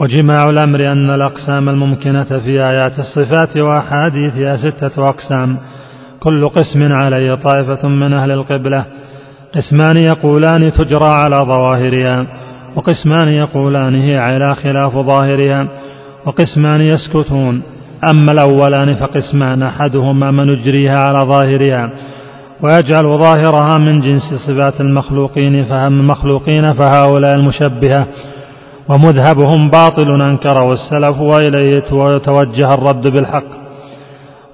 وجماع الأمر أن الأقسام الممكنة في آيات الصفات وأحاديثها ستة أقسام. كل قسم عليه طائفة من أهل القبلة. قسمان يقولان تجرى على ظواهرها وقسمان يقولان هي على خلاف ظاهرها وقسمان يسكتون. أما الأولان فقسمان أحدهما من يجريها على ظاهرها ويجعل ظاهرها من جنس صفات المخلوقين فهم المخلوقين فهؤلاء المشبهة. ومذهبهم باطل أنكره السلف وإليه يتوجه الرد بالحق.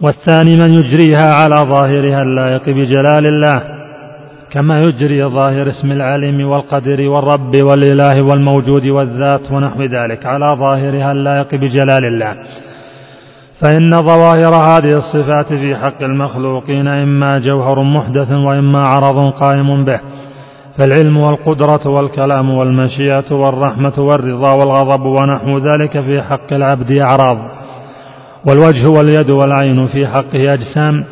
والثاني من يجريها على ظاهرها اللائق بجلال الله كما يجري ظاهر اسم العليم والقدر والرب والإله والموجود والذات ونحو ذلك على ظاهرها اللائق بجلال الله. فإن ظواهر هذه الصفات في حق المخلوقين إما جوهر محدث وإما عرض قائم به. فالعلم والقدرة والكلام والمشيئة والرحمة والرضا والغضب ونحو ذلك في حق العبد أعراض. والوجه واليد والعين في حقه أجسام.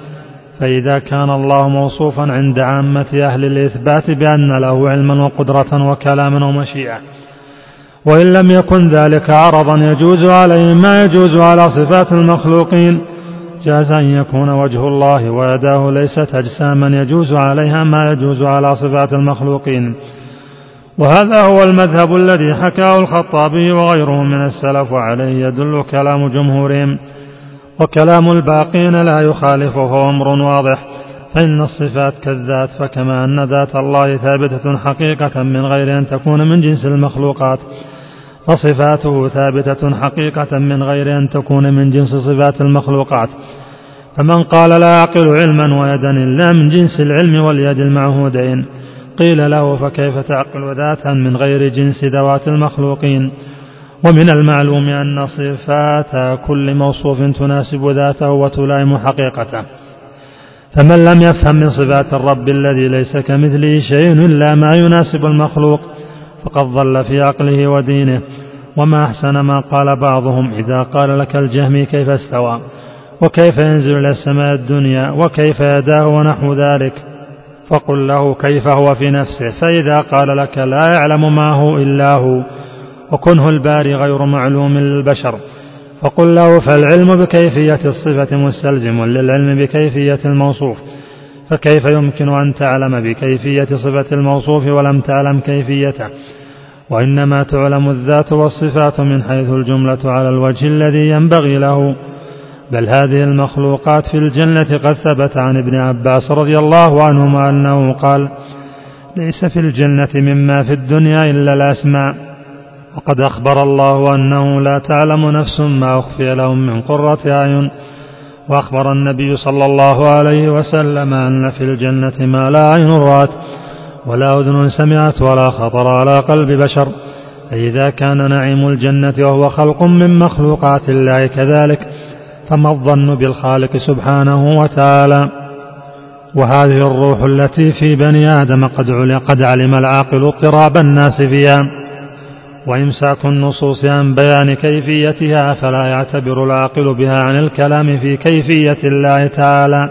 فإذا كان الله موصوفا عند عامة أهل الإثبات بأن له علما وقدرة وكلاما ومشيئة. وإن لم يكن ذلك عرضا يجوز عليه ما يجوز على صفات المخلوقين. جاز أن يكون وجه الله ويداه ليست أجساما يجوز عليها ما يجوز على صفات المخلوقين. وهذا هو المذهب الذي حكاه الخطابي وغيره من السلف وعليه يدل كلام جمهورهم. وكلام الباقين لا يخالفه أمر واضح. فإن الصفات كالذات فكما أن ذات الله ثابتة حقيقة من غير أن تكون من جنس المخلوقات. فصفاته ثابتة حقيقة من غير أن تكون من جنس صفات المخلوقات. فمن قال لا أعقل علما ويدا إلا من جنس العلم واليد المعهودين. قيل له فكيف تعقل ذاتا من غير جنس ذوات المخلوقين؟ ومن المعلوم أن صفات كل موصوف تناسب ذاته وتلائم حقيقته. فمن لم يفهم من صفات الرب الذي ليس كمثله شيء إلا ما يناسب المخلوق فقد ضل في عقله ودينه. وما أحسن ما قال بعضهم إذا قال لك الجهمي كيف استوى؟ وكيف ينزل إلى السماء الدنيا؟ وكيف يداه ونحو ذلك؟ فقل له كيف هو في نفسه؟ فإذا قال لك لا يعلم ما هو إلا هو وكنه الباري غير معلوم للبشر. فقل له فالعلم بكيفية الصفة مستلزم للعلم بكيفية الموصوف. فكيف يمكن أن تعلم بكيفية صفة الموصوف ولم تعلم كيفيته؟ وإنما تعلم الذات والصفات من حيث الجملة على الوجه الذي ينبغي له. بل هذه المخلوقات في الجنة قد ثبت عن ابن عباس رضي الله عنهما أنه قال ليس في الجنة مما في الدنيا إلا الأسماء. وقد أخبر الله أنه لا تعلم نفس ما أخفي لهم من قرة أعين وأخبر النبي صلى الله عليه وسلم أن في الجنة ما لا عين رأت ولا أذن سمعت ولا خطر على قلب بشر فإذا كان نعيم الجنة وهو خلق من مخلوقات الله كذلك فما الظن بالخالق سبحانه وتعالى؟ وهذه الروح التي في بني آدم قد قد علم العاقل اضطراب الناس فيها. وإمساك النصوص عن بيان كيفيتها فلا يعتبر العاقل بها عن الكلام في كيفية الله تعالى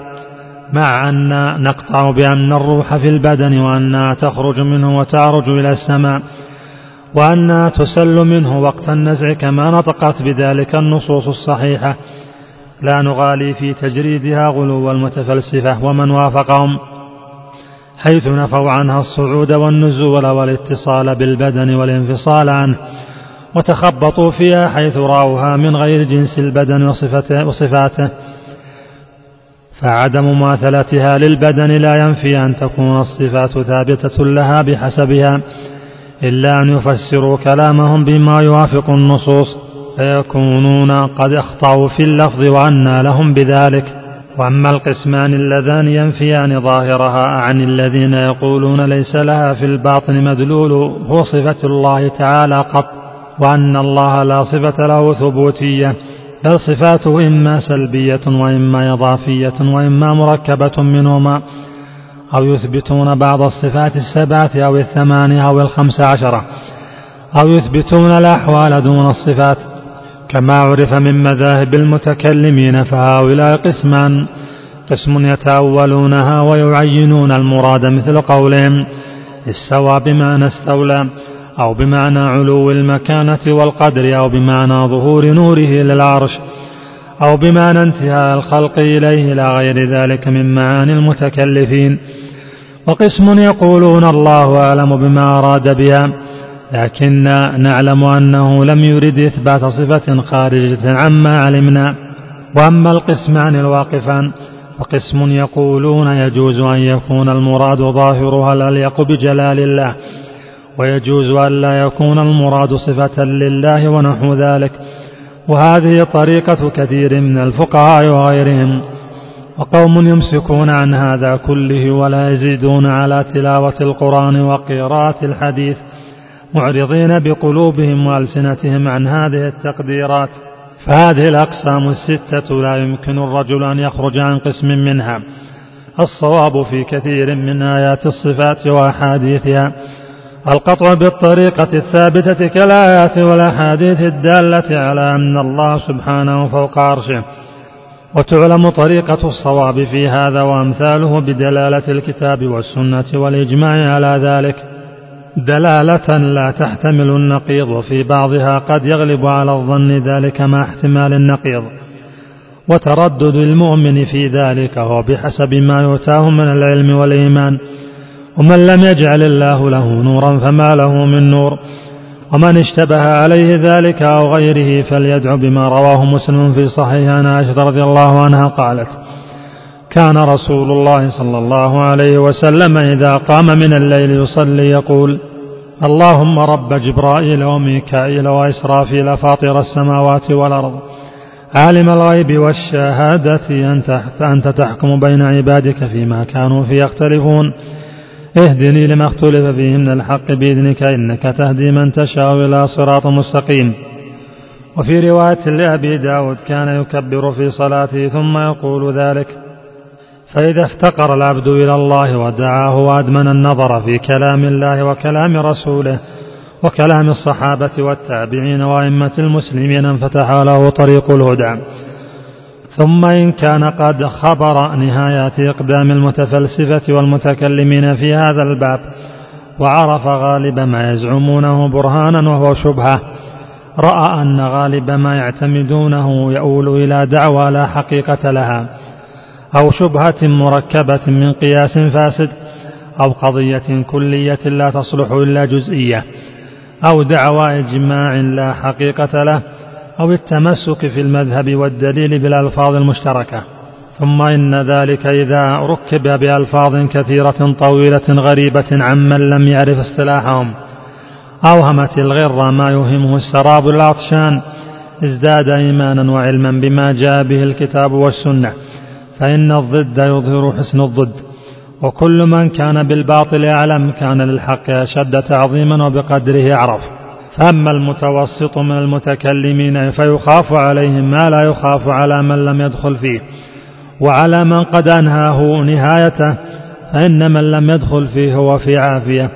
مع أن نقطع بأن الروح في البدن وأنها تخرج منه وتعرج إلى السماء وأنها تسل منه وقت النزع كما نطقت بذلك النصوص الصحيحة. لا نغالي في تجريدها غلو المتفلسفة ومن وافقهم. حيث نفوا عنها الصعود والنزول والاتصال بالبدن والانفصال عنه وتخبطوا فيها حيث راوها من غير جنس البدن وصفته وصفاته. فعدم مماثلتها للبدن لا ينفي أن تكون الصفات ثابتة لها بحسبها إلا أن يفسروا كلامهم بما يوافق النصوص فيكونون قد أخطأوا في اللفظ وأنى لهم بذلك. وأما القسمان اللذان ينفيان ظاهرها عن الذين يقولون ليس لها في الباطن مدلول هو صفة الله تعالى قط وأن الله لا صفة له ثبوتية بل صفاته إما سلبية وإما إضافية وإما مركبة منهما أو يثبتون بعض الصفات السبعة أو الثمانية أو الخمس عشرة أو يثبتون الأحوال دون الصفات. كما عرف من مذاهب المتكلمين فهؤلاء قسمان قسم يتأولونها ويعينون المراد مثل قولهم استوى بمعنى استولى أو بمعنى علو المكانة والقدر أو بمعنى ظهور نوره للعرش أو بمعنى انتهاء الخلق إليه إلى غير ذلك من معاني المتكلفين. وقسم يقولون الله أعلم بما أراد بها لكننا نعلم أنه لم يرد إثبات صفة خارجة عما علمنا. وأما القسمان الواقفان فقسم يقولون يجوز أن يكون المراد ظاهرها الأليق بجلال الله ويجوز أن لا يكون المراد صفة لله ونحو ذلك. وهذه طريقة كثير من الفقهاء وغيرهم وقوم يمسكون عن هذا كله ولا يزيدون على تلاوة القرآن وقراءة الحديث. معرضين بقلوبهم وألسنتهم عن هذه التقديرات فهذه الأقسام الستة لا يمكن الرجل أن يخرج عن قسم منها. الصواب في كثير من آيات الصفات وأحاديثها. القطع بالطريقة الثابتة كالآيات والأحاديث الدالة على أن الله سبحانه فوق عرشه. وتعلم طريقة الصواب في هذا وأمثاله بدلالة الكتاب والسنة والإجماع على ذلك. دلالة لا تحتمل النقيض وفي بعضها قد يغلب على الظن ذلك مع احتمال النقيض. وتردد المؤمن في ذلك هو بحسب ما يؤتاه من العلم والإيمان. ومن لم يجعل الله له نورا فما له من نور. ومن اشتبه عليه ذلك أو غيره فليدعو بما رواه مسلم في صحيح عن عائشة رضي الله عنها قالت كان رسول الله صلى الله عليه وسلم إذا قام من الليل يصلي يقول اللهم رب جبرائيل وميكائيل وإسرافيل فاطر السماوات والأرض عالم الغيب والشهادة أنت تحكم بين عبادك فيما كانوا فيه يختلفون. اهدني لما اختلف فيه من الحق بإذنك إنك تهدي من تشاء إلى صراط مستقيم. وفي رواية لأبي داود كان يكبر في صلاته ثم يقول ذلك. فإذا افتقر العبد إلى الله ودعاه وأدمن النظر في كلام الله وكلام رسوله وكلام الصحابة والتابعين وأئمة المسلمين انفتح له طريق الهدى. ثم إن كان قد خبر نهايات إقدام المتفلسفة والمتكلمين في هذا الباب وعرف غالب ما يزعمونه برهانا وهو شبهة رأى أن غالب ما يعتمدونه يؤول إلى دعوى لا حقيقة لها. أو شبهة مركبة من قياس فاسد أو قضية كلية لا تصلح إلا جزئية أو دعوى إجماع لا حقيقة له أو التمسك في المذهب والدليل بالألفاظ المشتركة ثم إن ذلك إذا ركب بألفاظ كثيرة طويلة غريبة عمن لم يعرف اصطلاحهم أوهمت الغر ما يوهمه السراب العطشان ازداد إيمانا وعلما بما جاء به الكتاب والسنة فإن الضد يظهر حسن الضد وكل من كان بالباطل أعلم كان للحق أشد تعظيما وبقدره أعرف. فأما المتوسط من المتكلمين فيخاف عليهم ما لا يخاف على من لم يدخل فيه وعلى من قد أنهاه نهايته فإن من لم يدخل فيه هو في عافية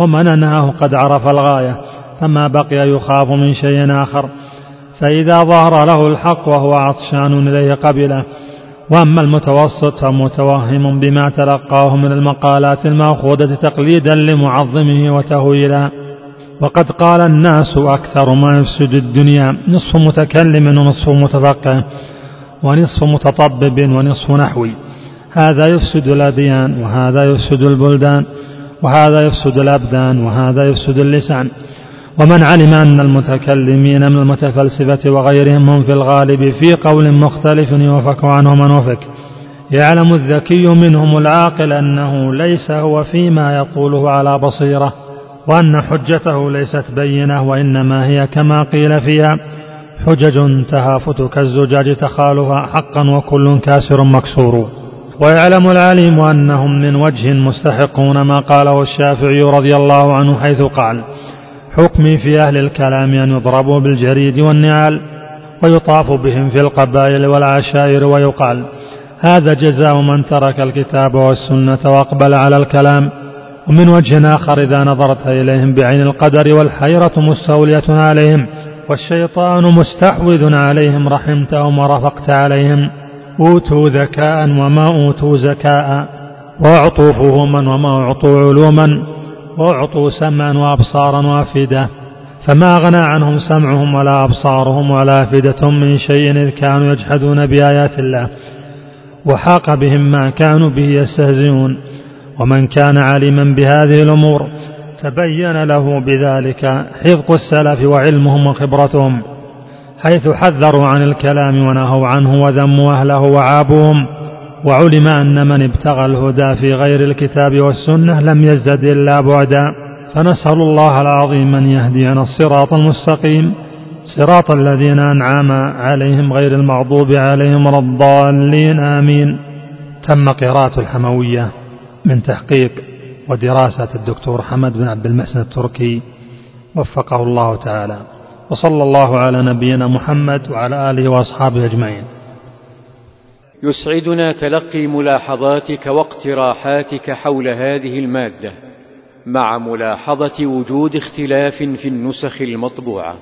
ومن أنهاه قد عرف الغاية فما بقي يخاف من شيء آخر. فإذا ظهر له الحق وهو عطشان إليه قبله وأما المتوسط فمتوهم بما تلقاه من المقالات المأخوذة تقليدا لمعظمه وتهويلا. وقد قال الناس أكثر ما يفسد الدنيا نصف متكلم ونصف متفقه ونصف متطبب ونصف نحوي. هذا يفسد الأديان وهذا يفسد البلدان وهذا يفسد الأبدان وهذا يفسد اللسان. ومن علم أن المتكلمين من المتفلسفة وغيرهم هم في الغالب في قول مختلف يوفك عنه من وفك يعلم الذكي منهم العاقل أنه ليس هو فيما يقوله على بصيرة وأن حجته ليست بينة وإنما هي كما قيل فيها حجج تهافت كالزجاج تخالها حقا وكل كاسر مكسور. ويعلم العليم أنهم من وجه مستحقون ما قاله الشافعي رضي الله عنه حيث قال حكمي في أهل الكلام أن يضربوا بالجريد والنعال ويطاف بهم في القبائل والعشائر ويقال هذا جزاء من ترك الكتاب والسنة وأقبل على الكلام. ومن وجه آخر إذا نظرت إليهم بعين القدر والحيرة مستولية عليهم والشيطان مستحوذ عليهم رحمتهم ورفقت عليهم. أوتوا ذكاء وما أوتوا زكاء وأعطوا فهوما وما أعطوا علوما. وأعطوا سمعا وأبصارا وأفئدة فما أغنى عنهم سمعهم ولا أبصارهم ولا أفئدتهم من شيء إذ كانوا يجحدون بآيات الله وحاق بهم ما كانوا به يستهزئون. ومن كان عالما بهذه الأمور تبين له بذلك حفظ السلف وعلمهم وخبرتهم حيث حذروا عن الكلام ونهوا عنه وذموا أهله وعابوهم. وعلم أن من ابتغى الهدى في غير الكتاب والسنة لم يزدد إلا بعدا. فنسأل الله العظيم أن يهدينا الصراط المستقيم صراط الذين أنعم عليهم غير المغضوب عليهم ولا الضالين آمين. تم قراءة الحموية من تحقيق ودراسة الدكتور حمد بن عبد المحسن التركي وفقه الله تعالى. وصلى الله على نبينا محمد وعلى آله وأصحابه أجمعين. يسعدنا تلقي ملاحظاتك واقتراحاتك حول هذه المادة مع ملاحظة وجود اختلاف في النسخ المطبوعة.